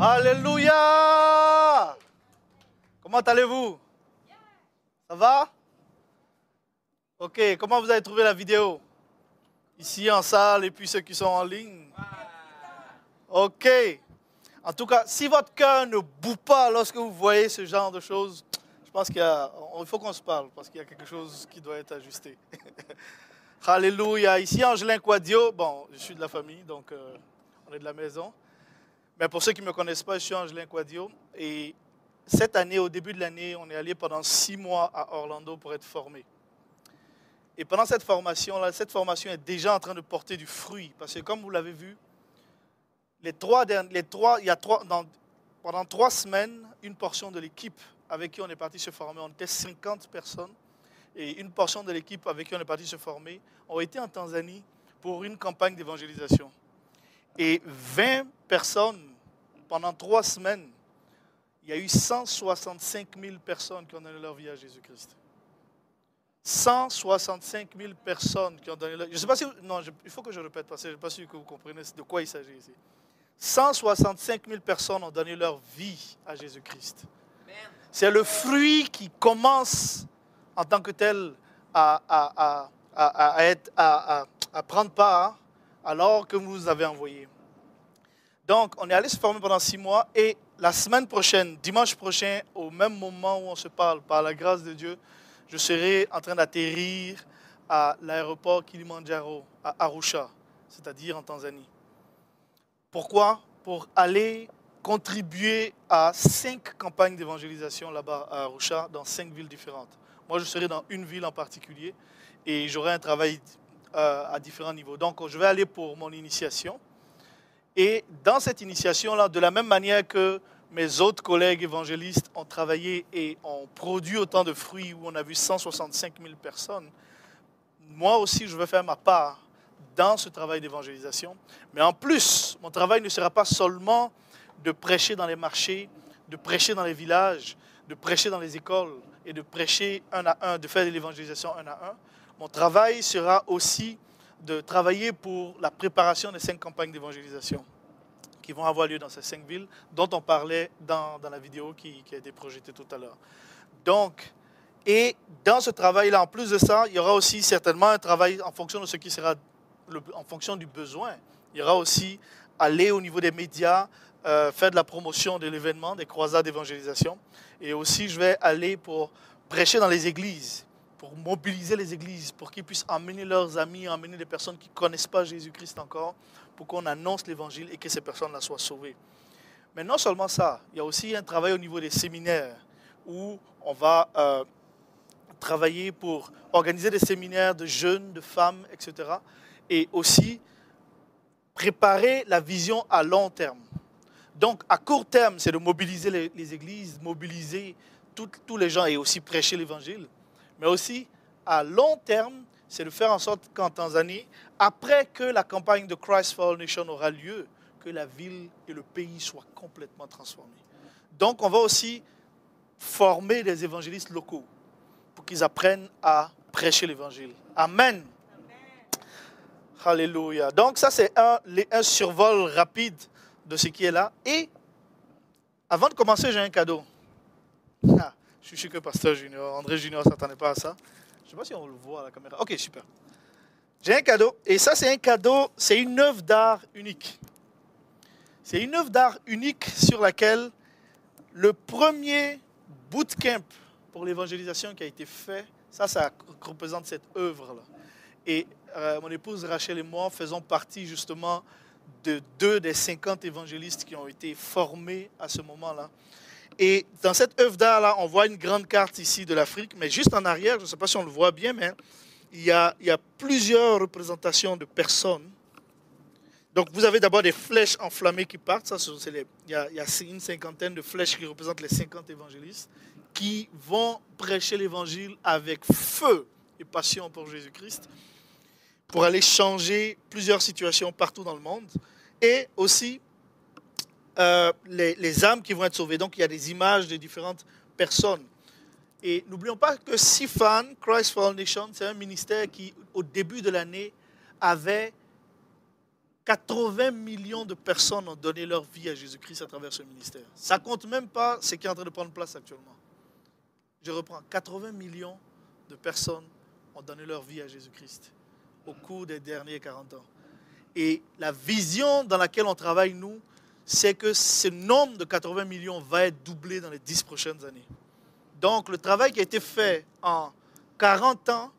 Alléluia Comment allez-vous? Ça va? Ok, comment vous avez trouvé la vidéo? Ici en salle et puis ceux qui sont en ligne Ok. En tout cas, si votre cœur ne boue pas lorsque vous voyez ce genre de choses, je pense qu'il faut qu'on se parle parce qu'il y a quelque chose qui doit être ajusté. Alléluia. Ici, Angelin Quadio. Bon, je suis de la famille, donc euh, on est de la maison. Mais pour ceux qui ne me connaissent pas, je suis Angelin Quadio. Et cette année, au début de l'année, on est allé pendant six mois à Orlando pour être formé. Et pendant cette formation-là, cette formation est déjà en train de porter du fruit. Parce que comme vous l'avez vu, les trois, les trois, il y a trois, pendant trois semaines, une portion de l'équipe avec qui on est parti se former, on était 50 personnes, et une portion de l'équipe avec qui on est parti se former, ont été en Tanzanie pour une campagne d'évangélisation. Et 20 personnes, pendant trois semaines, il y a eu 165 000 personnes qui ont donné leur vie à Jésus-Christ. 165 000 personnes qui ont donné leur vie. Je ne sais pas si. Non, il faut que je répète parce que je ne suis pas sûr que vous comprenez de quoi il s'agit ici. 165 000 personnes ont donné leur vie à Jésus-Christ. C'est le fruit qui commence en tant que tel à, à, à, être, à, prendre part alors que vous nous avez envoyé. Donc, on est allé se former pendant six mois et la semaine prochaine, dimanche prochain, au même moment où on se parle, par la grâce de Dieu, je serai en train d'atterrir à l'aéroport Kilimanjaro, à Arusha, c'est-à-dire en Tanzanie. Pourquoi? Pour aller contribuer à cinq campagnes d'évangélisation là-bas à Arusha, dans cinq villes différentes. Moi, je serai dans une ville en particulier et j'aurai un travail euh, à différents niveaux. Donc, je vais aller pour mon initiation. Et dans cette initiation-là, de la même manière que mes autres collègues évangélistes ont travaillé et ont produit autant de fruits, où on a vu 165 000 personnes, moi aussi, je vais faire ma part dans ce travail d'évangélisation. Mais en plus, mon travail ne sera pas seulement de prêcher dans les marchés, de prêcher dans les villages, de prêcher dans les écoles, et de prêcher un à un, de faire de l'évangélisation un à un. Mon travail sera aussi de travailler pour la préparation des cinq campagnes d'évangélisation qui vont avoir lieu dans ces cinq villes, dont on parlait dans, dans la vidéo qui, a été projetée tout à l'heure. Donc, et dans ce travail-là, en plus de ça, il y aura aussi certainement un travail en fonction de ce qui sera, en fonction du besoin. Il y aura aussi aller au niveau des médias, euh, faire de la promotion de l'événement, des croisades d'évangélisation. Et aussi, je vais aller pour prêcher dans les églises, pour mobiliser les églises, pour qu'ils puissent emmener leurs amis, emmener des personnes qui ne connaissent pas Jésus-Christ encore, pour qu'on annonce l'évangile et que ces personnes-là soient sauvées. Mais non seulement ça, il y a aussi un travail au niveau des séminaires où on va euh, travailler pour organiser des séminaires de jeunes, de femmes, etc. Et aussi préparer la vision à long terme. Donc, à court terme, c'est de mobiliser les, églises, mobiliser tous les gens et aussi prêcher l'évangile. Mais aussi, à long terme, c'est de faire en sorte qu'en Tanzanie, après que la campagne de Christ for All Nation aura lieu, que la ville et le pays soient complètement transformés. Donc, on va aussi former des évangélistes locaux pour qu'ils apprennent à prêcher l'évangile. Amen. Alléluia. Donc, ça, c'est un, un survol rapide de ce qui est là. Et avant de commencer, j'ai un cadeau. Ah, je suis sûr que Pasteur Junior, André Junior ne s'attendait pas à ça. Je ne sais pas si on le voit à la caméra. Ok, super. J'ai un cadeau. Et ça, c'est un cadeau, c'est une œuvre d'art unique. C'est une œuvre d'art unique sur laquelle le premier bootcamp pour l'évangélisation qui a été fait, ça, ça représente cette œuvre-là. Et euh, mon épouse Rachel et moi faisons partie justement de deux des 50 évangélistes qui ont été formés à ce moment-là. Et dans cette œuvre d'art-là, on voit une grande carte ici de l'Afrique, mais juste en arrière, je ne sais pas si on le voit bien, mais il y a, plusieurs représentations de personnes. Donc vous avez d'abord des flèches enflammées qui partent. Ça, les, il, y a, il y a une cinquantaine de flèches qui représentent les 50 évangélistes qui vont prêcher l'évangile avec feu et passion pour Jésus-Christ pour aller changer plusieurs situations partout dans le monde et aussi euh, les, âmes qui vont être sauvées. Donc il y a des images de différentes personnes. Et n'oublions pas que SIFAN, Christ Foundation, c'est un ministère qui, au début de l'année, avait 80 millions de personnes ont donné leur vie à Jésus-Christ à travers ce ministère. Ça compte même pas ce qui est en train de prendre place actuellement. Je reprends, 80 millions de personnes ont donné leur vie à Jésus-Christ au cours des derniers 40 ans. Et la vision dans laquelle on travaille, nous, c'est que ce nombre de 80 millions va être doublé dans les 10 prochaines années. Donc, le travail qui a été fait en 40 ans,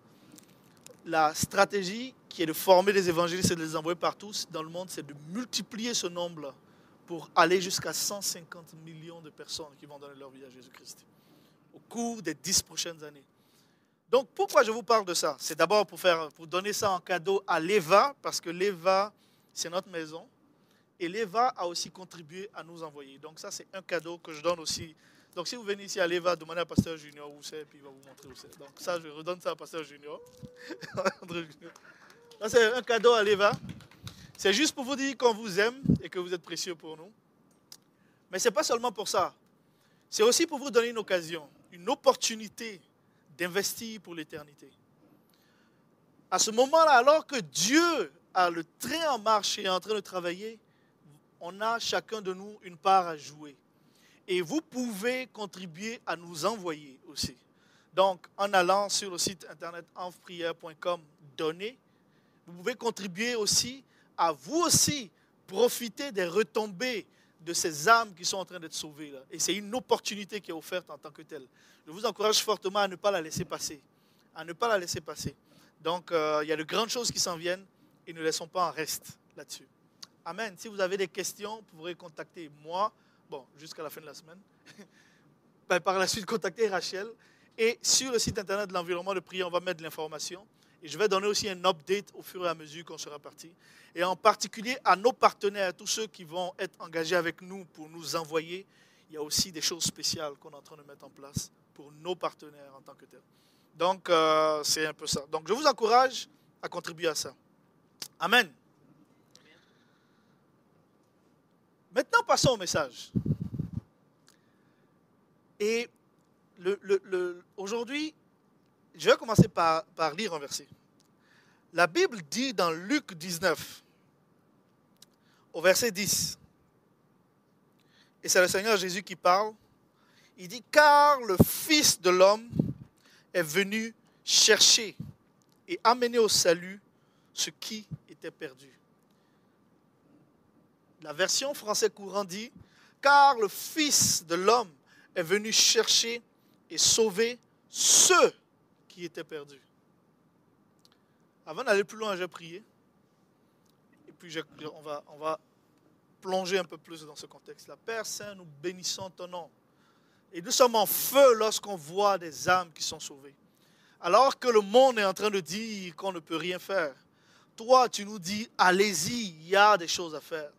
la stratégie qui est de former les évangélistes et de les envoyer partout dans le monde, c'est de multiplier ce nombre-là pour aller jusqu'à 150 millions de personnes qui vont donner leur vie à Jésus-Christ au cours des dix prochaines années. Donc, pourquoi je vous parle de ça? C'est d'abord pour, faire, pour donner ça en cadeau à l'EVA, parce que l'EVA, c'est notre maison. Et l'EVA a aussi contribué à nous envoyer. Donc, ça, c'est un cadeau que je donne aussi. Donc, si vous venez ici à l'EVA, demandez à Pasteur Junior où c'est, puis il va vous montrer où c'est. Donc, ça, je redonne ça à Pasteur Junior. c'est un cadeau à l'Eva. C'est juste pour vous dire qu'on vous aime et que vous êtes précieux pour nous. Mais ce n'est pas seulement pour ça. C'est aussi pour vous donner une occasion, une opportunité d'investir pour l'éternité. À ce moment-là, alors que Dieu a le train en marche et est en train de travailler, on a chacun de nous une part à jouer. Et vous pouvez contribuer à nous envoyer aussi. Donc, en allant sur le site internet enfprière.com, donner, vous pouvez contribuer aussi à vous aussi profiter des retombées de ces âmes qui sont en train d'être sauvées. Là. Et c'est une opportunité qui est offerte en tant que telle. Je vous encourage fortement à ne pas la laisser passer. À ne pas la laisser passer. Donc, euh, il y a de grandes choses qui s'en viennent et ne laissons pas en reste là-dessus. Amen. Si vous avez des questions, vous pourrez contacter moi, bon, jusqu'à la fin de la semaine. Ben, par la suite, contacter Rachel. Et sur le site internet de l'environnement de prière, on va mettre de l'information. Et je vais donner aussi un update au fur et à mesure qu'on sera parti. Et en particulier à nos partenaires, tous ceux qui vont être engagés avec nous pour nous envoyer, il y a aussi des choses spéciales qu'on est en train de mettre en place pour nos partenaires en tant que tels. Donc, euh, c'est un peu ça. Donc, je vous encourage à contribuer à ça. Amen. Maintenant, passons au message. Et aujourd'hui, je vais commencer par, lire un verset. La Bible dit dans Luc 19, au verset 10, et c'est le Seigneur Jésus qui parle, il dit, car le Fils de l'homme est venu chercher et amener au salut ce qui était perdu. La version française courant dit, car le Fils de l'homme est venu chercher et sauver ceux était perdu. Avant d'aller plus loin, j'ai prié. Et puis on, va, on va plonger un peu plus dans ce contexte-là. Père Saint, nous bénissons ton nom. Et nous sommes en feu lorsqu'on voit des âmes qui sont sauvées. Alors que le monde est en train de dire qu'on ne peut rien faire, toi, tu nous dis, allez-y, il y a des choses à faire.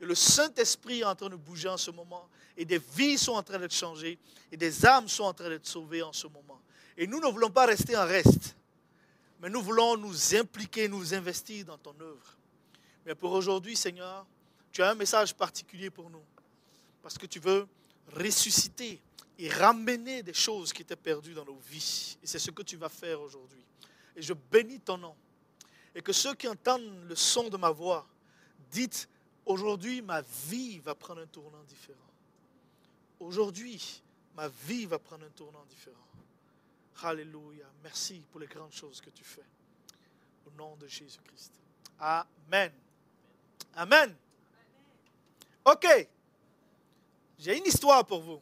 Et le Saint-Esprit est en train de bouger en ce moment. Et des vies sont en train d'être changées. Et des âmes sont en train d'être sauvées en ce moment. Et nous ne voulons pas rester en reste, mais nous voulons nous impliquer, nous investir dans ton œuvre. Mais pour aujourd'hui, Seigneur, tu as un message particulier pour nous, parce que tu veux ressusciter et ramener des choses qui étaient perdues dans nos vies. Et c'est ce que tu vas faire aujourd'hui. Et je bénis ton nom. Et que ceux qui entendent le son de ma voix, dites, aujourd'hui, ma vie va prendre un tournant différent. Aujourd'hui, ma vie va prendre un tournant différent. Alléluia. Merci pour les grandes choses que tu fais. Au nom de Jésus-Christ. Amen. Amen. OK. J'ai une histoire pour vous.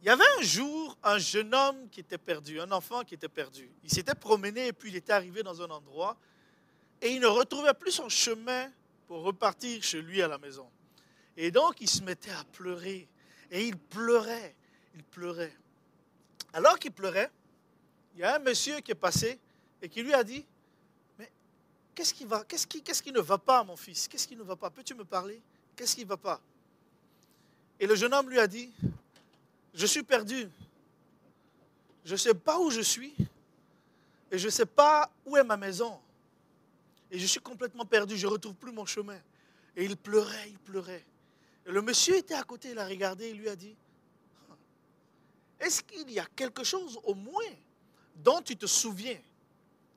Il y avait un jour un jeune homme qui était perdu, un enfant qui était perdu. Il s'était promené et puis il était arrivé dans un endroit et il ne retrouvait plus son chemin pour repartir chez lui à la maison. Et donc il se mettait à pleurer et il pleurait, il pleurait. Alors qu'il pleurait, il y a un monsieur qui est passé et qui lui a dit, mais qu'est-ce qui, va, qu'est-ce qui, qu'est-ce qui ne va pas, mon fils? Qu'est-ce qui ne va pas? Peux-tu me parler? Qu'est-ce qui ne va pas Et le jeune homme lui a dit, je suis perdu. Je ne sais pas où je suis et je ne sais pas où est ma maison. Et je suis complètement perdu, je ne retrouve plus mon chemin. Et il pleurait, il pleurait. Et le monsieur était à côté, il a regardé, il lui a dit, est-ce qu'il y a quelque chose au moins dont tu te souviens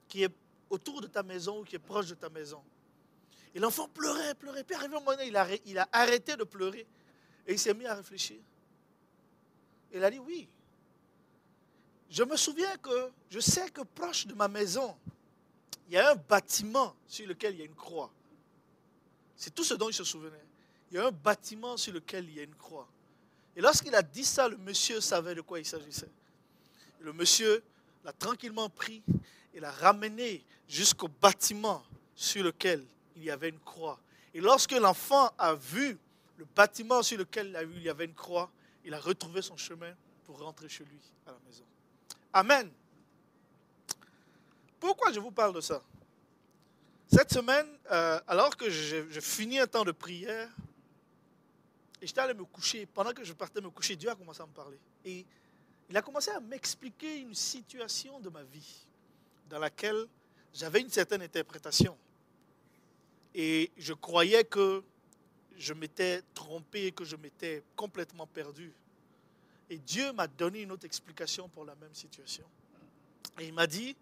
qui est autour de ta maison ou qui est proche de ta maison? Et l'enfant pleurait, pleurait. Puis arrivé un moment, il a, il a arrêté de pleurer. Et il s'est mis à réfléchir. Il a dit, oui. Je me souviens que, je sais que proche de ma maison, il y a un bâtiment sur lequel il y a une croix. C'est tout ce dont il se souvenait. Il y a un bâtiment sur lequel il y a une croix. Et lorsqu'il a dit ça, le monsieur savait de quoi il s'agissait. Le monsieur l'a tranquillement pris et l'a ramené jusqu'au bâtiment sur lequel il y avait une croix. Et lorsque l'enfant a vu le bâtiment sur lequel il y avait une croix, il a retrouvé son chemin pour rentrer chez lui à la maison. Amen. Pourquoi je vous parle de ça? Cette semaine, euh, alors que je, je, finis un temps de prière, et j'étais allé me coucher, pendant que je partais me coucher, Dieu a commencé à me parler. Et il a commencé à m'expliquer une situation de ma vie dans laquelle j'avais une certaine interprétation. Et je croyais que je m'étais trompé, que je m'étais complètement perdu. Et Dieu m'a donné une autre explication pour la même situation. Et il m'a dit,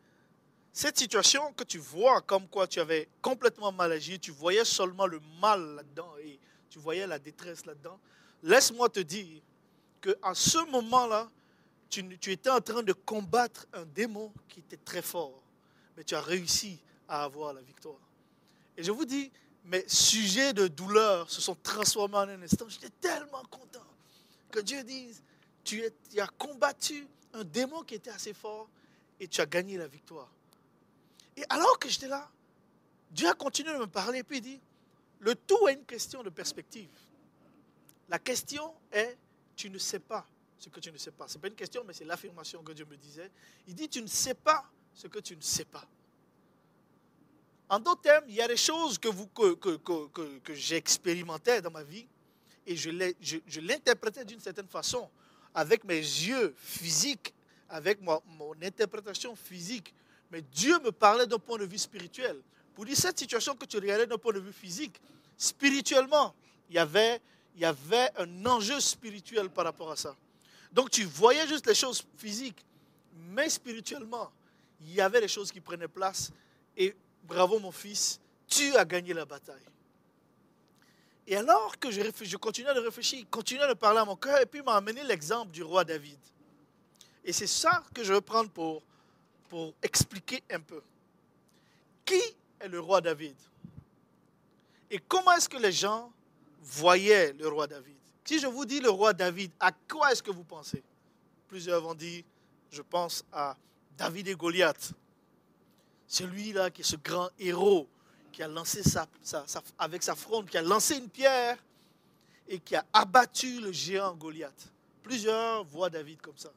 cette situation que tu vois comme quoi tu avais complètement mal agi, tu voyais seulement le mal là-dedans et tu voyais la détresse là-dedans, laisse-moi te dire qu'à ce moment-là, tu, étais en train de combattre un démon qui était très fort, mais tu as réussi à avoir la victoire. Et je vous dis, mes sujets de douleur se sont transformés en un instant. J'étais tellement content que Dieu dise, tu as combattu un démon qui était assez fort et tu as gagné la victoire. Et alors que j'étais là, Dieu a continué de me parler puis il dit, le tout est une question de perspective. La question est, tu ne sais pas ce que tu ne sais pas. Ce n'est pas une question, mais c'est l'affirmation que Dieu me disait. Il dit, tu ne sais pas ce que tu ne sais pas. En d'autres termes, il y a des choses que, expérimentées dans ma vie et je l'interprétais d'une certaine façon, avec mes yeux physiques, avec mon interprétation physique. Mais Dieu me parlait d'un point de vue spirituel. Pour dire cette situation que tu regardais d'un point de vue physique, spirituellement, il y avait, il y avait un enjeu spirituel par rapport à ça. Donc tu voyais juste les choses physiques, mais spirituellement, il y avait des choses qui prenaient place et bravo mon fils, tu as gagné la bataille. Et alors que je, je continuais de réfléchir, il continuait de parler à mon cœur, et puis m'a amené l'exemple du roi David. Et c'est ça que je veux prendre pour, pour expliquer un peu. Qui est le roi David? Et comment est-ce que les gens voyaient le roi David? Si je vous dis le roi David, à quoi est-ce que vous pensez? Plusieurs vont dire, je pense à David et Goliath. Celui-là qui est ce grand héros qui a lancé sa, avec sa fronde, qui a lancé une pierre et qui a abattu le géant Goliath. Plusieurs voient David comme ça.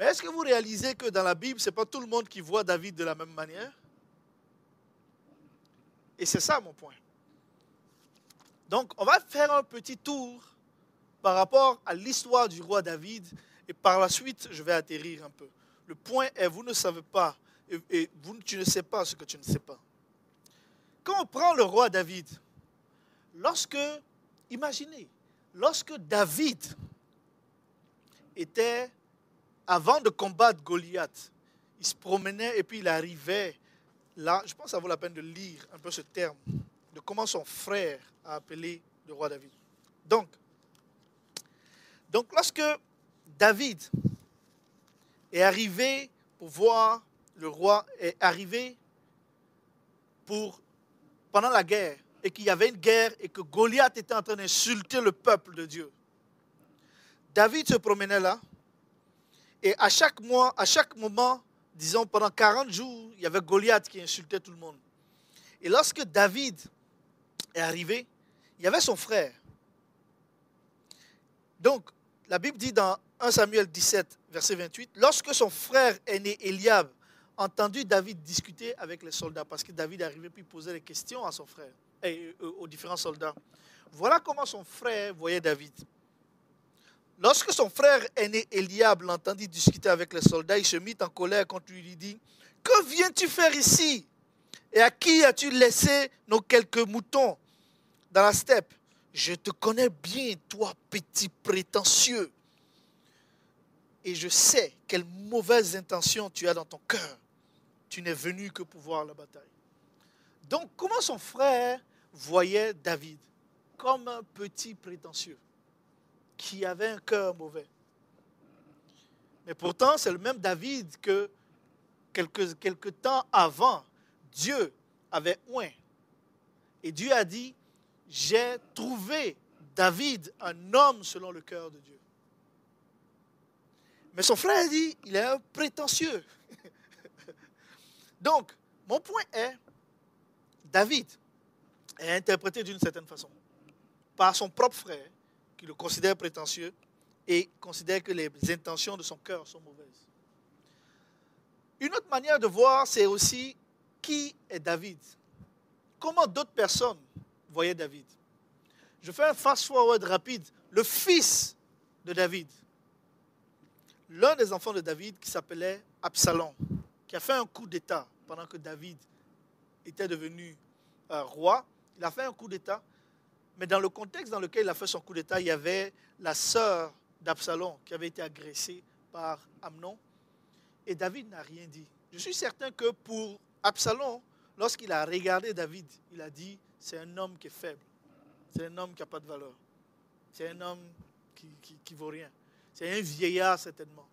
Mais est-ce que vous réalisez que dans la Bible, ce n'est pas tout le monde qui voit David de la même manière? Et c'est ça mon point. Donc, on va faire un petit tour par rapport à l'histoire du roi David et par la suite, je vais atterrir un peu. Le point est, vous ne savez pas et, tu ne sais pas ce que tu ne sais pas. Quand on prend le roi David, lorsque, imaginez, lorsque David était, avant de combattre Goliath, il se promenait et puis il arrivait là, je pense que ça vaut la peine de lire un peu ce terme, de comment son frère a appelé le roi David. Donc, donc lorsque David est arrivé pour voir le roi est arrivé pour, pendant la guerre et qu'il y avait une guerre et que Goliath était en train d'insulter le peuple de Dieu. David se promenait là et à chaque mois, à chaque moment, disons pendant 40 jours, il y avait Goliath qui insultait tout le monde. Et lorsque David est arrivé, il y avait son frère. Donc, la Bible dit dans 1 Samuel 17, verset 28, lorsque son frère aîné Eliab entendu David discuter avec les soldats parce que David arrivait puis posait des questions à son frère et euh, aux différents soldats. Voilà comment son frère voyait David. Lorsque son frère aîné Eliab l'entendit discuter avec les soldats, il se mit en colère contre lui. Il dit Que viens-tu faire ici? Et à qui as-tu laissé nos quelques moutons dans la steppe? Je te connais bien, toi, petit prétentieux. Et je sais quelles mauvaises intentions tu as dans ton cœur tu n'es venu que pour voir la bataille. Donc, comment son frère voyait David Comme un petit prétentieux? Qui avait un cœur mauvais. Mais pourtant, c'est le même David que quelques, temps avant, Dieu avait oint. Et Dieu a dit, j'ai trouvé David un homme selon le cœur de Dieu. Mais son frère a dit, il est un prétentieux. Donc, mon point est, David est interprété d'une certaine façon par son propre frère, qui le considère prétentieux et considère que les intentions de son cœur sont mauvaises. Une autre manière de voir, c'est aussi qui est David. Comment d'autres personnes voyaient David. Je fais un fast-forward rapide. Le fils de David, l'un des enfants de David qui s'appelait Absalom, qui a fait un coup d'État pendant que David était devenu euh, roi. Il a fait un coup d'État, mais dans le contexte dans lequel il a fait son coup d'État, il y avait la sœur d'Absalom qui avait été agressée par Amnon. Et David n'a rien dit. Je suis certain que pour Absalom, lorsqu'il a regardé David, il a dit, c'est un homme qui est faible. C'est un homme qui n'a pas de valeur. C'est un homme qui ne vaut rien. C'est un vieillard certainement.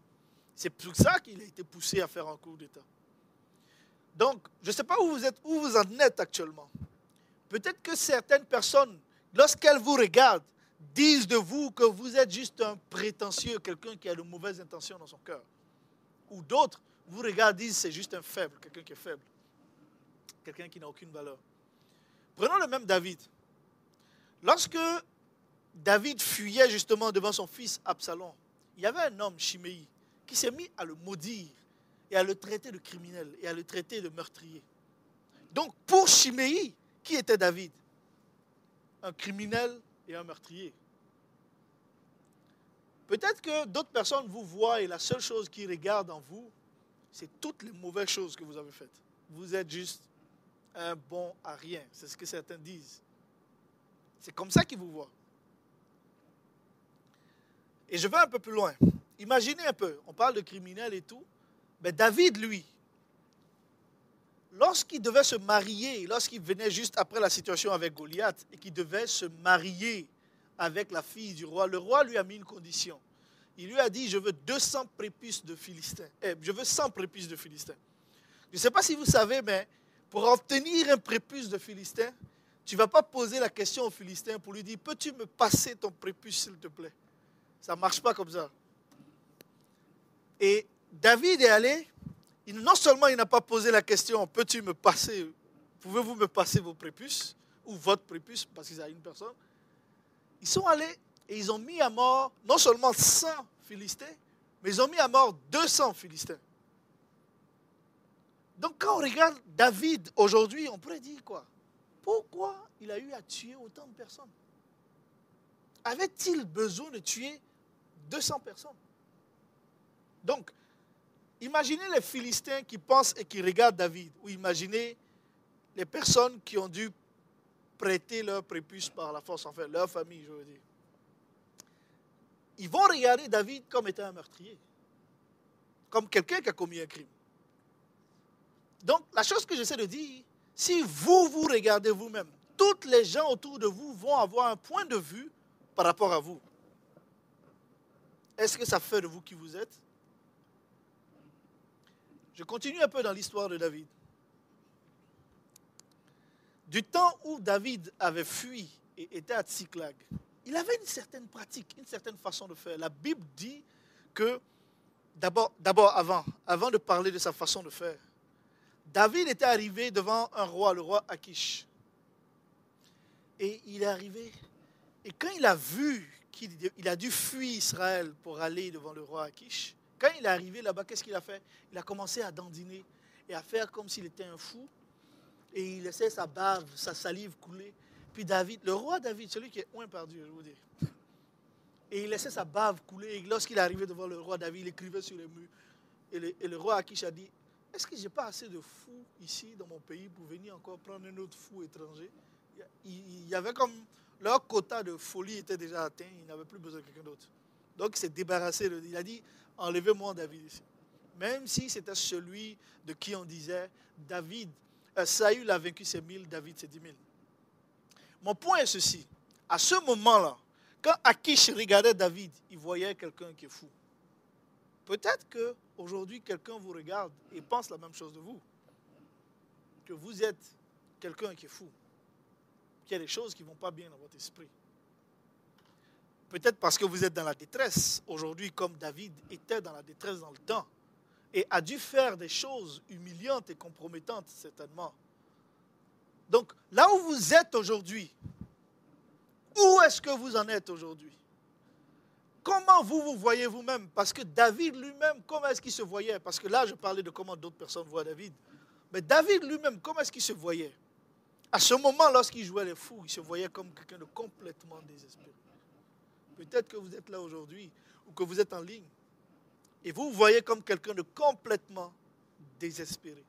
C'est pour ça qu'il a été poussé à faire un coup d'État. Donc, je ne sais pas où vous êtes, où vous en êtes actuellement. Peut-être que certaines personnes, lorsqu'elles vous regardent, disent de vous que vous êtes juste un prétentieux, quelqu'un qui a de mauvaises intentions dans son cœur. Ou d'autres vous regardent, disent c'est juste un faible, quelqu'un qui est faible, quelqu'un qui n'a aucune valeur. Prenons le même David. Lorsque David fuyait justement devant son fils Absalom, il y avait un homme, Chiméi, qui s'est mis à le maudire et à le traiter de criminel et à le traiter de meurtrier. Donc pour Chiméi, qui était David? Un criminel et un meurtrier. Peut-être que d'autres personnes vous voient et la seule chose qu'ils regardent en vous, c'est toutes les mauvaises choses que vous avez faites. Vous êtes juste un bon à rien. C'est ce que certains disent. C'est comme ça qu'ils vous voient. Et je vais un peu plus loin. Imaginez un peu, on parle de criminels et tout, mais David, lui, lorsqu'il devait se marier, lorsqu'il venait juste après la situation avec Goliath et qu'il devait se marier avec la fille du roi, le roi lui a mis une condition. Il lui a dit, je veux 200 prépuces de Philistins. Eh, je veux 100 prépuces de Philistins. Je ne sais pas si vous savez, mais pour obtenir un prépuce de Philistins, tu ne vas pas poser la question au Philistin pour lui dire, peux-tu me passer ton prépuce, s'il te plaît? Ça ne marche pas comme ça. Et David est allé, non seulement il n'a pas posé la question, peux-tu me passer, pouvez-vous me passer vos prépuces, ou votre prépuce, parce qu'ils a une personne. Ils sont allés et ils ont mis à mort non seulement 100 Philistins, mais ils ont mis à mort 200 Philistins. Donc quand on regarde David aujourd'hui, on pourrait dire quoi? Pourquoi il a eu à tuer autant de personnes? Avait-il besoin de tuer 200 personnes? Donc, imaginez les Philistins qui pensent et qui regardent David, ou imaginez les personnes qui ont dû prêter leur prépuce par la force, enfin leur famille, je veux dire. Ils vont regarder David comme étant un meurtrier, comme quelqu'un qui a commis un crime. Donc, la chose que j'essaie de dire, si vous vous regardez vous-même, toutes les gens autour de vous vont avoir un point de vue par rapport à vous. Est-ce que ça fait de vous qui vous êtes? Je continue un peu dans l'histoire de David. Du temps où David avait fui et était à Tsiklag, il avait une certaine pratique, une certaine façon de faire. La Bible dit que, d'abord, avant, avant de parler de sa façon de faire, David était arrivé devant un roi, le roi Akish. Et il est arrivé. Et quand il a vu qu'il a dû fuir Israël pour aller devant le roi Akish, quand il est arrivé là-bas, qu'est-ce qu'il a fait? Il a commencé à dandiner et à faire comme s'il était un fou. Et il laissait sa bave, sa salive couler. Puis David, le roi David, celui qui est loin par Dieu, je vous dis. Et il laissait sa bave couler. Et lorsqu'il arrivé devant le roi David, il écrivait sur les murs. Et le, roi Akish a dit est-ce que je n'ai pas assez de fous ici dans mon pays pour venir encore prendre un autre fou étranger Il y avait comme leur quota de folie était déjà atteint, il n'avait plus besoin de quelqu'un d'autre. Donc il s'est débarrassé, il a dit enlevez-moi David ici. Même si c'était celui de qui on disait David euh, Saül a vaincu ses mille, David ses dix mille. Mon point est ceci. À ce moment-là, quand Akish regardait David, il voyait quelqu'un qui est fou. Peut-être qu'aujourd'hui, quelqu'un vous regarde et pense la même chose de vous. Que vous êtes quelqu'un qui est fou. Qu'il y a des choses qui ne vont pas bien dans votre esprit. Peut-être parce que vous êtes dans la détresse aujourd'hui, comme David était dans la détresse dans le temps, et a dû faire des choses humiliantes et compromettantes, certainement. Donc, là où vous êtes aujourd'hui, où est-ce que vous en êtes aujourd'hui? Comment vous vous voyez vous-même? Parce que David lui-même, comment est-ce qu'il se voyait? Parce que là, je parlais de comment d'autres personnes voient David. Mais David lui-même, comment est-ce qu'il se voyait? À ce moment, lorsqu'il jouait les fous, il se voyait comme quelqu'un de complètement désespéré. Peut-être que vous êtes là aujourd'hui ou que vous êtes en ligne et vous vous voyez comme quelqu'un de complètement désespéré.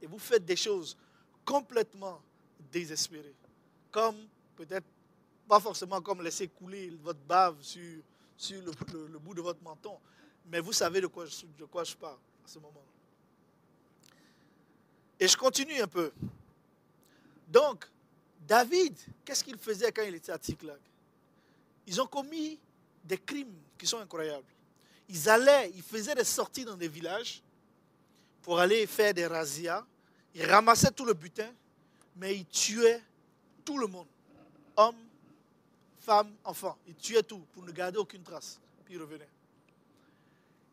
Et vous faites des choses complètement désespérées. Comme peut-être, pas forcément comme laisser couler votre bave sur, le, bout de votre menton, mais vous savez de quoi, je, de quoi je parle à ce moment. Et je continue un peu. Donc, David, qu'est-ce qu'il faisait quand il était à Ticlag ils ont commis des crimes qui sont incroyables. Ils allaient, ils faisaient des sorties dans des villages pour aller faire des razzias. Ils ramassaient tout le butin, mais ils tuaient tout le monde. Hommes, femmes, enfants. Ils tuaient tout pour ne garder aucune trace. Puis ils revenaient.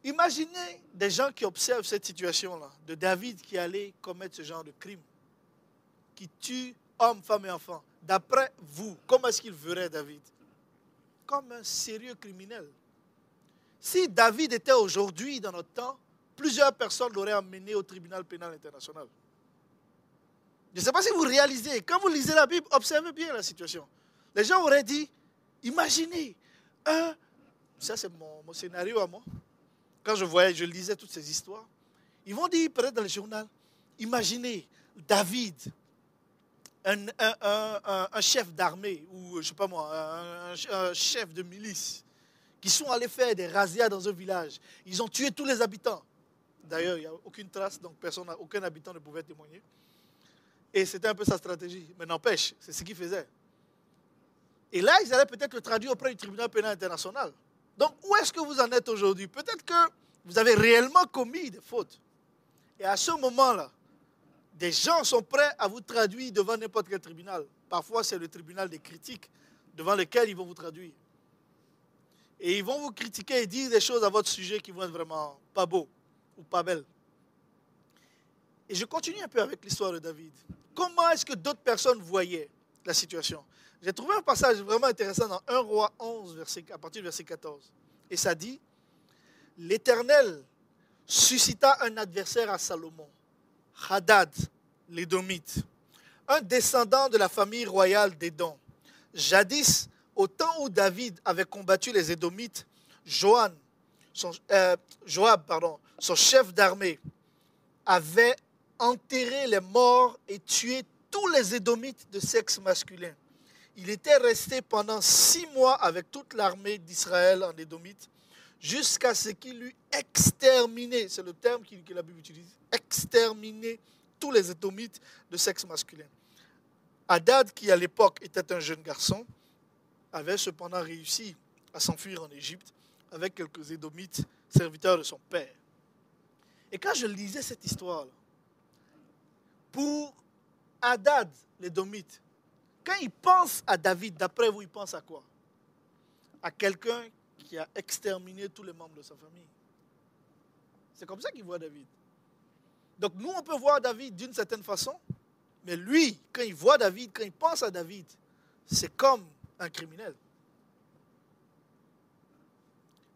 Imaginez des gens qui observent cette situation-là, de David qui allait commettre ce genre de crime, qui tue hommes, femmes et enfants. D'après vous, comment est-ce qu'il verrait David? Comme un sérieux criminel. Si David était aujourd'hui dans notre temps, plusieurs personnes l'auraient amené au tribunal pénal international. Je ne sais pas si vous réalisez, quand vous lisez la Bible, observez bien la situation. Les gens auraient dit, imaginez, un, ça c'est mon, scénario à moi, quand je voyais, je lisais toutes ces histoires, ils vont dire peut-être dans le journal, imaginez David un, chef d'armée ou, je sais pas moi, un, chef de milice qui sont allés faire des razzias dans un village. Ils ont tué tous les habitants. D'ailleurs, il n'y a aucune trace, donc personne, aucun habitant ne pouvait témoigner. Et c'était un peu sa stratégie. Mais n'empêche, c'est ce qu'ils faisaient. Et là, ils allaient peut-être le traduire auprès du tribunal pénal international. Donc, où est-ce que vous en êtes aujourd'hui? Peut-être que vous avez réellement commis des fautes. Et à ce moment-là, des gens sont prêts à vous traduire devant n'importe quel tribunal. Parfois, c'est le tribunal des critiques devant lequel ils vont vous traduire. Et ils vont vous critiquer et dire des choses à votre sujet qui vont être vraiment pas beaux ou pas belles. Et je continue un peu avec l'histoire de David. Comment est-ce que d'autres personnes voyaient la situation? J'ai trouvé un passage vraiment intéressant dans 1 roi 11, verset, à partir du verset 14. Et ça dit, l'Éternel suscita un adversaire à Salomon Hadad, l'édomite, un descendant de la famille royale d'Édom. Jadis, au temps où David avait combattu les Édomites, euh, Joab, son chef d'armée, avait enterré les morts et tué tous les Édomites de sexe masculin. Il était resté pendant six mois avec toute l'armée d'Israël en Édomite, jusqu'à ce qu'il eût exterminé, c'est le terme que la Bible utilise, exterminé tous les étomites de sexe masculin. Hadad, qui à l'époque était un jeune garçon, avait cependant réussi à s'enfuir en Égypte avec quelques édomites, serviteurs de son père. Et quand je lisais cette histoire, pour Hadad, l'édomite, quand il pense à David, d'après vous, il pense à quoi? À quelqu'un qui a exterminé tous les membres de sa famille. C'est comme ça qu'il voit David. Donc nous, on peut voir David d'une certaine façon, mais lui, quand il voit David, quand il pense à David, c'est comme un criminel.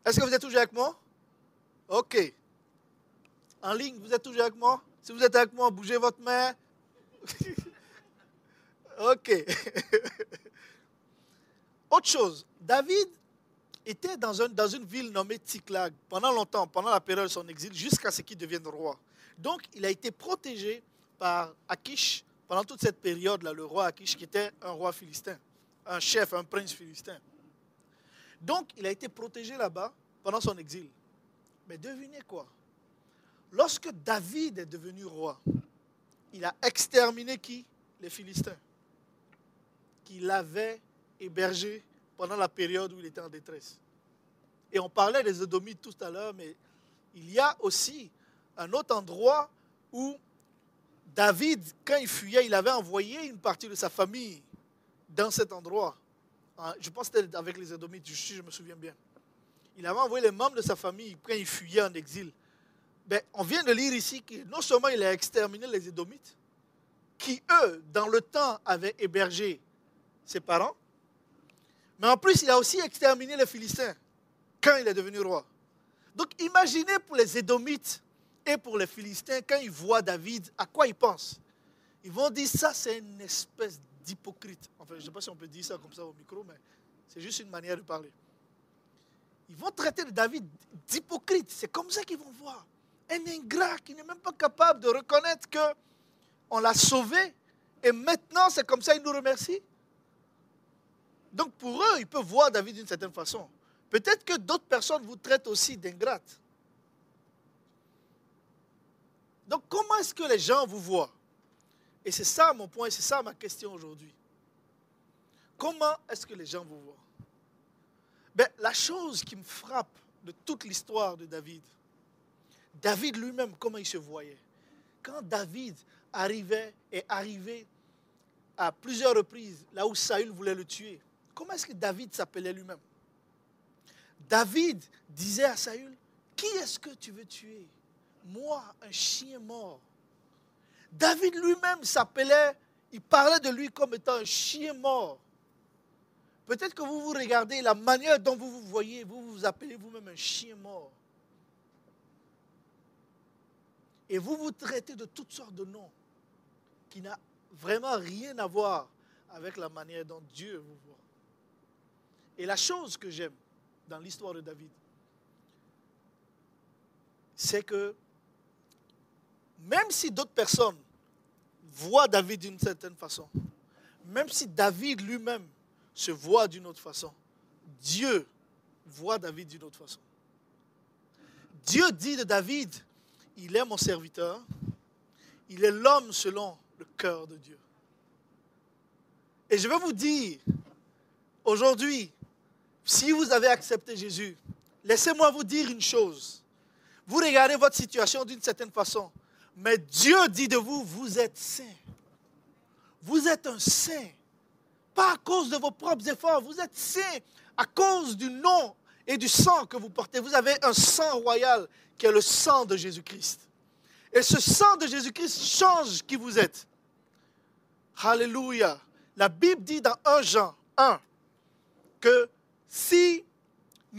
Est-ce que vous êtes toujours avec moi? Ok. En ligne, vous êtes toujours avec moi? Si vous êtes avec moi, bougez votre main. ok. Autre chose, David était dans, dans une ville nommée Tiklag pendant longtemps, pendant la période de son exil, jusqu'à ce qu'il devienne roi. Donc, il a été protégé par Akish pendant toute cette période-là, le roi Akish, qui était un roi philistin, un chef, un prince philistin. Donc, il a été protégé là-bas pendant son exil. Mais devinez quoi? Lorsque David est devenu roi, il a exterminé qui? Les Philistins, qui l'avaient hébergé pendant la période où il était en détresse. Et on parlait des Edomites tout à l'heure, mais il y a aussi un autre endroit où David, quand il fuyait, il avait envoyé une partie de sa famille dans cet endroit. Je pense que c'était avec les Edomites, je, je me souviens bien. Il avait envoyé les membres de sa famille quand il fuyait en exil. Ben, on vient de lire ici que non seulement il a exterminé les Édomites, qui eux, dans le temps, avaient hébergé ses parents, mais en plus, il a aussi exterminé les Philistins quand il est devenu roi. Donc imaginez pour les Édomites et pour les Philistins, quand ils voient David, à quoi ils pensent? Ils vont dire, ça c'est une espèce d'hypocrite. Enfin, je ne sais pas si on peut dire ça comme ça au micro, mais c'est juste une manière de parler. Ils vont traiter David d'hypocrite. C'est comme ça qu'ils vont voir. Un ingrat qui n'est même pas capable de reconnaître que on l'a sauvé et maintenant c'est comme ça il nous remercie. Donc pour eux, ils peuvent voir David d'une certaine façon. Peut-être que d'autres personnes vous traitent aussi d'ingrate. Donc comment est-ce que les gens vous voient? Et c'est ça mon point, c'est ça ma question aujourd'hui. Comment est-ce que les gens vous voient? Ben, La chose qui me frappe de toute l'histoire de David, David lui-même, comment il se voyait? Quand David arrivait et arrivait à plusieurs reprises là où Saül voulait le tuer, comment est-ce que David s'appelait lui-même? David disait à Saül, qui est-ce que tu veux tuer? Moi, un chien mort. David lui-même s'appelait, il parlait de lui comme étant un chien mort. Peut-être que vous vous regardez, la manière dont vous vous voyez, vous vous appelez vous-même un chien mort. Et vous vous traitez de toutes sortes de noms qui n'ont vraiment rien à voir avec la manière dont Dieu vous voit. Et la chose que j'aime dans l'histoire de David, c'est que même si d'autres personnes voient David d'une certaine façon, même si David lui-même se voit d'une autre façon. Dieu voit David d'une autre façon. Dieu dit de David, il est mon serviteur, il est l'homme selon le cœur de Dieu. Et je vais vous dire, aujourd'hui, si vous avez accepté Jésus, laissez-moi vous dire une chose. Vous regardez votre situation d'une certaine façon, mais Dieu dit de vous, vous êtes saint. Vous êtes un saint. Pas à cause de vos propres efforts. Vous êtes saints à cause du nom et du sang que vous portez. Vous avez un sang royal qui est le sang de Jésus-Christ. Et ce sang de Jésus-Christ change qui vous êtes. Alléluia. La Bible dit dans 1 Jean 1 que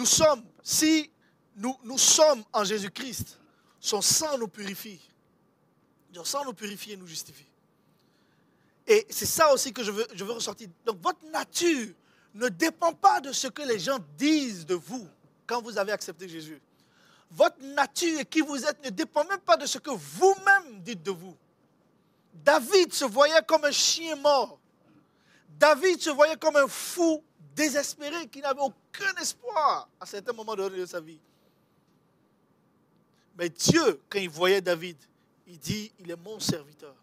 sommes, si nous, nous sommes en Jésus-Christ, son sang nous purifie. Son sang nous purifie et nous justifie. Et c'est ça aussi que je veux, je veux ressortir. Donc votre nature ne dépend pas de ce que les gens disent de vous quand vous avez accepté Jésus. Votre nature et qui vous êtes ne dépend même pas de ce que vous-même dites de vous. David se voyait comme un chien mort. David se voyait comme un fou désespéré qui n'avait aucun espoir à certains moments de sa vie. Mais Dieu, quand il voyait David, il dit, il est mon serviteur.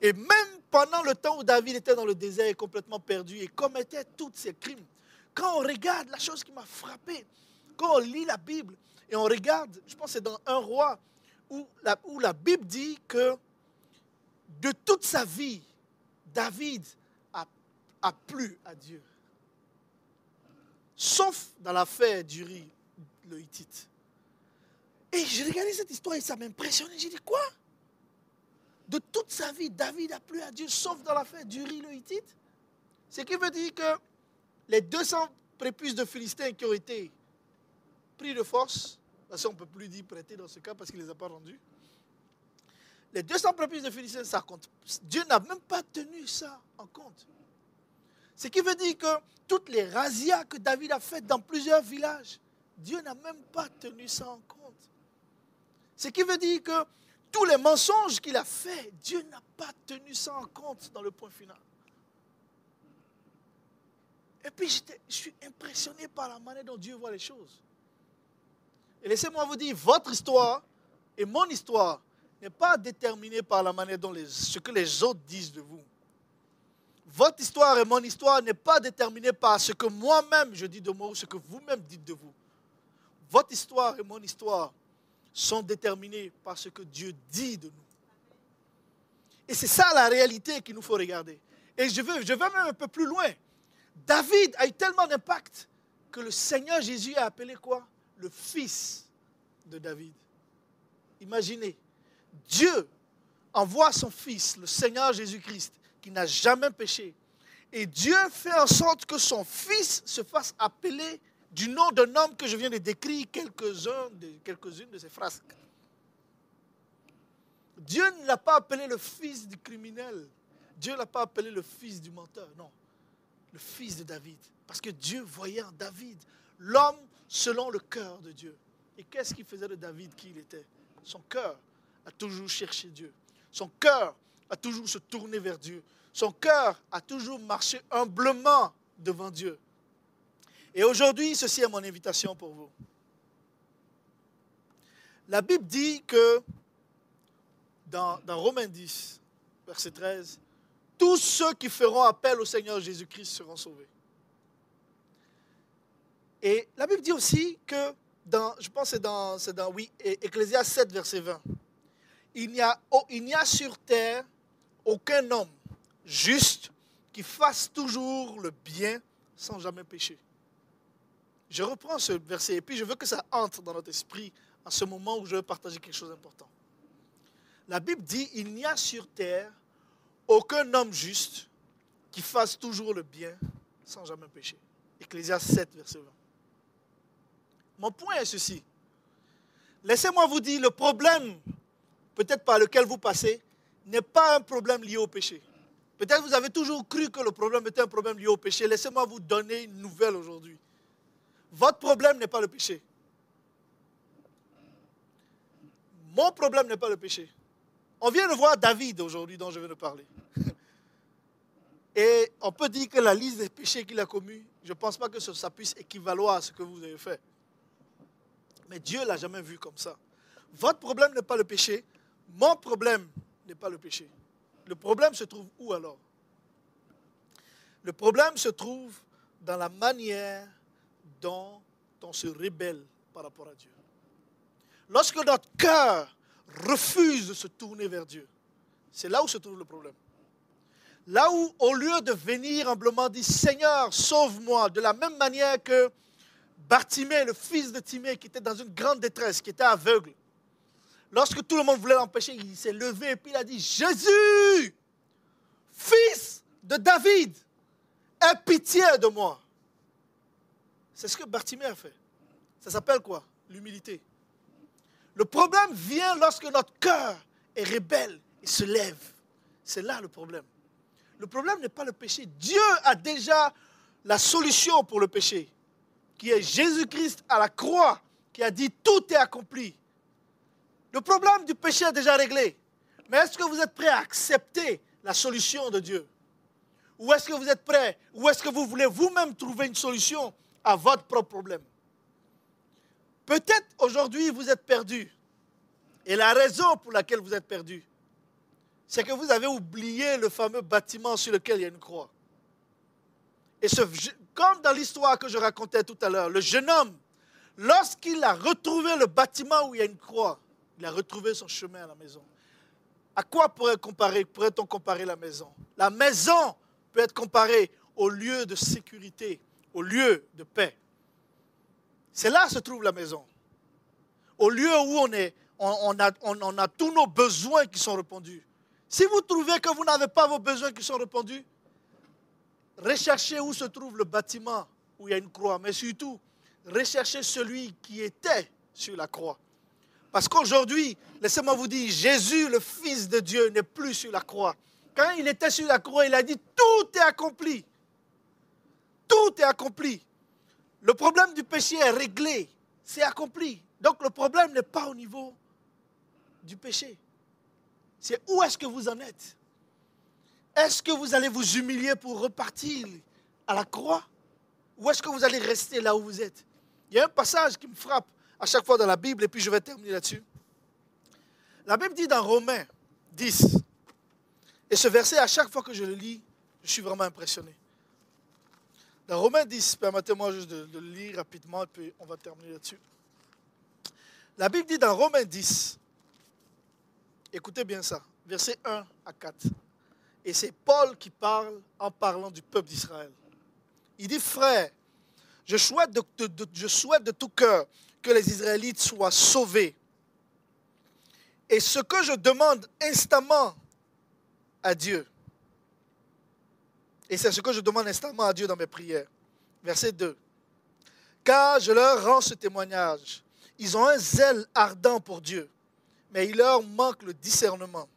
Et même pendant le temps où David était dans le désert complètement perdu et commettait tous ses crimes, quand on regarde la chose qui m'a frappé, quand on lit la Bible et on regarde, je pense que c'est dans un roi où la, où la Bible dit que de toute sa vie, David a, plu à Dieu. Sauf dans l'affaire d'Uri, le Hittite. Et j'ai regardé cette histoire et ça m'a impressionné. J'ai dit quoi? De toute sa vie, David a plu à Dieu, sauf dans l'affaire d'Uri le Hittite. Ce qui veut dire que les 200 prépuces de Philistins qui ont été pris de force, parce qu'on ne peut plus dire prêter dans ce cas parce qu'il ne les a pas rendus. Les 200 prépuces de Philistins, ça compte. Dieu n'a même pas tenu ça en compte. Ce qui veut dire que toutes les razzias que David a faites dans plusieurs villages, Dieu n'a même pas tenu ça en compte. Ce qui veut dire que tous les mensonges qu'il a faits, Dieu n'a pas tenu ça en compte dans le point final. Et puis, je suis impressionné par la manière dont Dieu voit les choses. Et laissez-moi vous dire, votre histoire et mon histoire n'est pas déterminé par la manière dont ce que les autres disent de vous. Votre histoire et mon histoire n'est pas déterminée par ce que moi-même je dis de moi ou ce que vous-même dites de vous. Votre histoire et mon histoire sont déterminées par ce que Dieu dit de nous. Et c'est ça la réalité qu'il nous faut regarder. Et je vais, je vais même un peu plus loin. David a eu tellement d'impact que le Seigneur Jésus a appelé quoi? Le fils de David. Imaginez, Dieu envoie son fils, le Seigneur Jésus-Christ, qui n'a jamais péché. Et Dieu fait en sorte que son fils se fasse appeler du nom d'un homme que je viens de décrire quelques-unes de, quelques de ses frasques. Dieu ne l'a pas appelé le fils du criminel. Dieu ne l'a pas appelé le fils du menteur. Non, le fils de David. Parce que Dieu voyait en David l'homme selon le cœur de Dieu. Et qu'est-ce qui faisait de David qui il était? Son cœur a toujours cherché Dieu. Son cœur a toujours se tourné vers Dieu. Son cœur a toujours marché humblement devant Dieu. Et aujourd'hui, ceci est mon invitation pour vous. La Bible dit que dans, dans Romains 10, verset 13, tous ceux qui feront appel au Seigneur Jésus-Christ seront sauvés. Et la Bible dit aussi que, dans, je pense que c'est dans, dans oui, Ecclésias 7, verset 20, il n'y, a, il n'y a sur terre aucun homme juste qui fasse toujours le bien sans jamais pécher. Je reprends ce verset et puis je veux que ça entre dans notre esprit en ce moment où je veux partager quelque chose d'important. La Bible dit, il n'y a sur terre aucun homme juste qui fasse toujours le bien sans jamais pécher. Ecclésias 7, verset 20. Mon point est ceci. Laissez-moi vous dire, le problème, peut-être par lequel vous passez, n'est pas un problème lié au péché. Peut-être vous avez toujours cru que le problème était un problème lié au péché. Laissez-moi vous donner une nouvelle aujourd'hui. Votre problème n'est pas le péché. Mon problème n'est pas le péché. On vient de voir David aujourd'hui dont je viens de parler. Et on peut dire que la liste des péchés qu'il a commis, je ne pense pas que ça puisse équivaloir à ce que vous avez fait. Mais Dieu ne l'a jamais vu comme ça. Votre problème n'est pas le péché. Mon problème n'est pas le péché. Le problème se trouve où alors? Le problème se trouve dans la manière dont on se rébelle par rapport à Dieu. Lorsque notre cœur refuse de se tourner vers Dieu, c'est là où se trouve le problème. Là où, au lieu de venir humblement dire Seigneur, sauve-moi, de la même manière que Bartimée, le fils de Timée, qui était dans une grande détresse, qui était aveugle, lorsque tout le monde voulait l'empêcher, il s'est levé et puis il a dit Jésus, fils de David, aie pitié de moi. C'est ce que Bartimée a fait. Ça s'appelle quoi? L'humilité. Le problème vient lorsque notre cœur est rebelle et se lève. C'est là le problème. Le problème n'est pas le péché. Dieu a déjà la solution pour le péché, qui est Jésus-Christ à la croix, qui a dit tout est accompli. Le problème du péché est déjà réglé. Mais est-ce que vous êtes prêt à accepter la solution de Dieu? Ou est-ce que vous êtes prêt Ou est-ce que vous voulez vous-même trouver une solution à votre propre problème? Peut-être aujourd'hui vous êtes perdu. Et la raison pour laquelle vous êtes perdu, c'est que vous avez oublié le fameux bâtiment sur lequel il y a une croix. Et comme dans l'histoire que je racontais tout à l'heure, le jeune homme, lorsqu'il a retrouvé le bâtiment où il y a une croix, il a retrouvé son chemin à la maison. À quoi pourrait-on comparer la maison? La maison peut être comparée au lieu de sécurité, au lieu de paix. C'est là que se trouve la maison. Au lieu où on, est, on, a, on, a tous nos besoins qui sont répondus. Si vous trouvez que vous n'avez pas vos besoins qui sont répondus, recherchez où se trouve le bâtiment où il y a une croix, mais surtout, recherchez celui qui était sur la croix. Parce qu'aujourd'hui, laissez-moi vous dire, Jésus, le Fils de Dieu, n'est plus sur la croix. Quand il était sur la croix, il a dit, tout est accompli. Tout est accompli. Le problème du péché est réglé. C'est accompli. Donc le problème n'est pas au niveau du péché. C'est où est-ce que vous en êtes? Est-ce que vous allez vous humilier pour repartir à la croix? Ou est-ce que vous allez rester là où vous êtes? Il y a un passage qui me frappe à chaque fois dans la Bible, et puis je vais terminer là-dessus. La Bible dit dans Romains 10, et ce verset, à chaque fois que je le lis, je suis vraiment impressionné. Dans Romains 10, permettez-moi juste de, le lire rapidement et puis on va terminer là-dessus. La Bible dit dans Romains 10, écoutez bien ça, versets 1 à 4. Et c'est Paul qui parle en parlant du peuple d'Israël. Il dit, frère, je souhaite de, je souhaite de tout cœur que les Israélites soient sauvés. Et ce que je demande instamment à Dieu, et c'est ce que je demande instamment à Dieu dans mes prières. Verset 2. Car je leur rends ce témoignage. Ils ont un zèle ardent pour Dieu, mais il leur manque le discernement.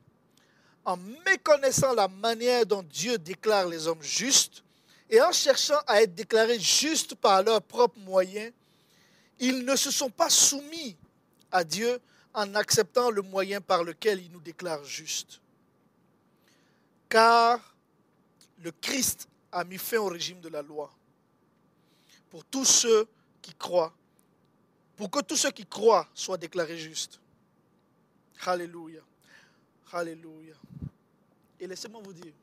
En méconnaissant la manière dont Dieu déclare les hommes justes, et en cherchant à être déclarés justes par leurs propres moyens, ils ne se sont pas soumis à Dieu en acceptant le moyen par lequel il nous déclare justes. Car le Christ a mis fin au régime de la loi pour tous ceux qui croient, pour que tous ceux qui croient soient déclarés justes. Alléluia. Alléluia. Et laissez-moi vous dire,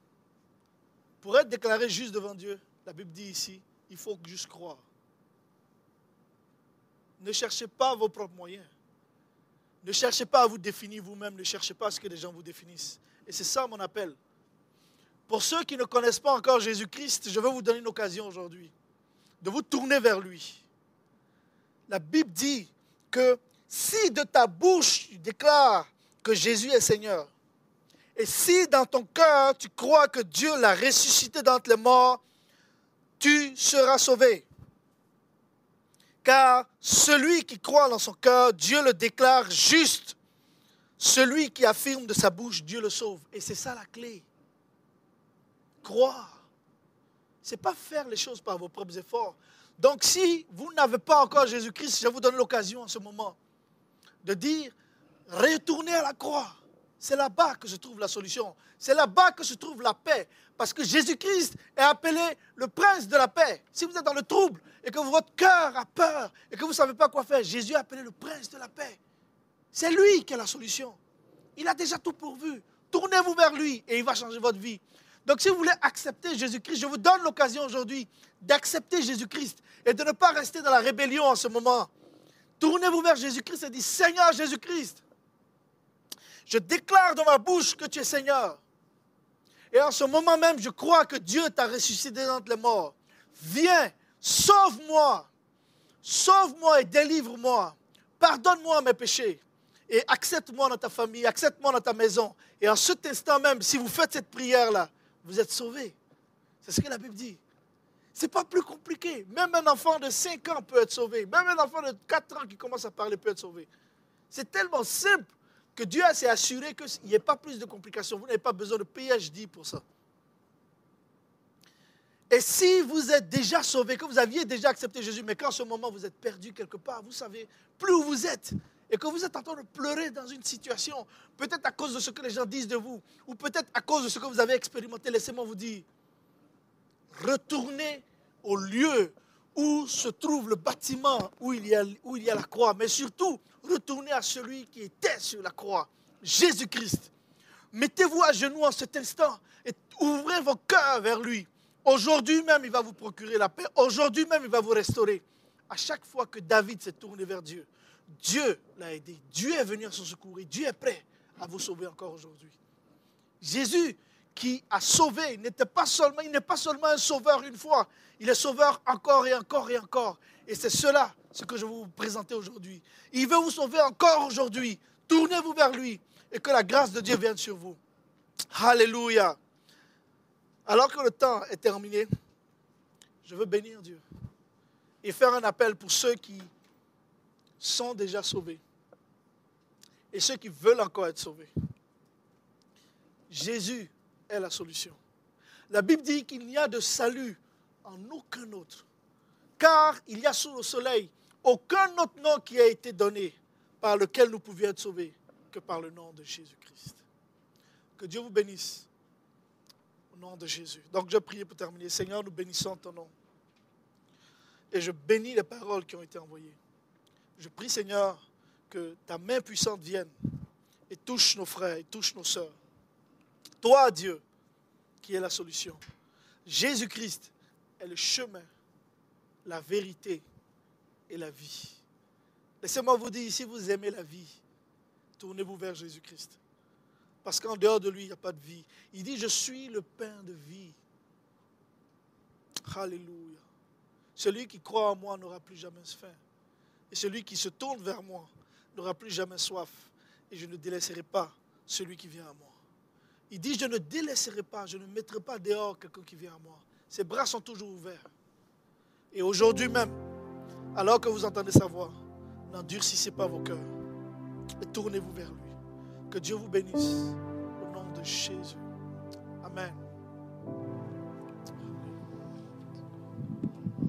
pour être déclaré juste devant Dieu, la Bible dit ici, il faut juste croire. Ne cherchez pas vos propres moyens. Ne cherchez pas à vous définir vous-même. Ne cherchez pas à ce que les gens vous définissent. Et c'est ça mon appel. Pour ceux qui ne connaissent pas encore Jésus-Christ, je vais vous donner une occasion aujourd'hui de vous tourner vers lui. La Bible dit que si de ta bouche tu déclares que Jésus est Seigneur, et si dans ton cœur tu crois que Dieu l'a ressuscité d'entre les morts, tu seras sauvé. Car celui qui croit dans son cœur, Dieu le déclare juste. Celui qui affirme de sa bouche, Dieu le sauve. Et c'est ça la clé croire. Ce n'est pas faire les choses par vos propres efforts. Donc si vous n'avez pas encore Jésus-Christ, je vous donne l'occasion en ce moment de dire, retournez à la croix. C'est là-bas que se trouve la solution. C'est là-bas que se trouve la paix. Parce que Jésus-Christ est appelé le prince de la paix. Si vous êtes dans le trouble et que votre cœur a peur et que vous ne savez pas quoi faire, Jésus est appelé le prince de la paix. C'est lui qui est la solution. Il a déjà tout pourvu. Tournez-vous vers lui et il va changer votre vie. Donc si vous voulez accepter Jésus-Christ, je vous donne l'occasion aujourd'hui d'accepter Jésus-Christ et de ne pas rester dans la rébellion en ce moment. Tournez-vous vers Jésus-Christ et dites, Seigneur Jésus-Christ, je déclare dans ma bouche que tu es Seigneur. Et en ce moment même, je crois que Dieu t'a ressuscité d'entre les morts. Viens, sauve-moi, sauve-moi et délivre-moi. Pardonne-moi mes péchés et accepte-moi dans ta famille, accepte-moi dans ta maison. Et en cet instant même, si vous faites cette prière-là, vous êtes sauvés. C'est ce que la Bible dit. Ce n'est pas plus compliqué. Même un enfant de 5 ans peut être sauvé. Même un enfant de 4 ans qui commence à parler peut être sauvé. C'est tellement simple que Dieu s'est assuré qu'il n'y ait pas plus de complications. Vous n'avez pas besoin de PhD pour ça. Et si vous êtes déjà sauvé, que vous aviez déjà accepté Jésus, mais qu'en ce moment vous êtes perdu quelque part, vous savez plus où vous êtes, et que vous êtes en train de pleurer dans une situation, peut-être à cause de ce que les gens disent de vous, ou peut-être à cause de ce que vous avez expérimenté, laissez-moi vous dire, retournez au lieu où se trouve le bâtiment où il y a, où il y a la croix, mais surtout, retournez à celui qui était sur la croix, Jésus-Christ. Mettez-vous à genoux en cet instant et ouvrez vos cœurs vers lui. Aujourd'hui même, il va vous procurer la paix. Aujourd'hui même, il va vous restaurer. À chaque fois que David s'est tourné vers Dieu, Dieu l'a aidé. Dieu est venu à son secours et Dieu est prêt à vous sauver encore aujourd'hui. Jésus qui a sauvé n'était pas seulement, n'est pas seulement un sauveur une fois, il est sauveur encore et encore et encore. Et c'est cela ce que je vais vous présenter aujourd'hui. Il veut vous sauver encore aujourd'hui. Tournez-vous vers lui et que la grâce de Dieu vienne sur vous. Alléluia. Alors que le temps est terminé, je veux bénir Dieu et faire un appel pour ceux qui sont déjà sauvés. Et ceux qui veulent encore être sauvés. Jésus est la solution. La Bible dit qu'il n'y a de salut en aucun autre. Car il y a sous le soleil aucun autre nom qui a été donné par lequel nous pouvions être sauvés que par le nom de Jésus-Christ. Que Dieu vous bénisse nom de Jésus. Donc je prie pour terminer. Seigneur, nous bénissons ton nom. Et je bénis les paroles qui ont été envoyées. Je prie, Seigneur, que ta main puissante vienne et touche nos frères, et touche nos sœurs. Toi, Dieu, qui est la solution. Jésus-Christ est le chemin, la vérité et la vie. Laissez-moi vous dire, si vous aimez la vie, tournez-vous vers Jésus-Christ. Parce qu'en dehors de lui, il n'y a pas de vie. Il dit, je suis le pain de vie. Alléluia. Celui qui croit en moi n'aura plus jamais faim. Et celui qui se tourne vers moi n'aura plus jamais soif. Et je ne délaisserai pas celui qui vient à moi. Il dit, je ne délaisserai pas, je ne mettrai pas dehors quelqu'un qui vient à moi. Ses bras sont toujours ouverts. Et aujourd'hui même, alors que vous entendez sa voix, n'endurcissez pas vos cœurs et tournez-vous vers lui. Que Dieu vous bénisse au nom de Jésus. Amen.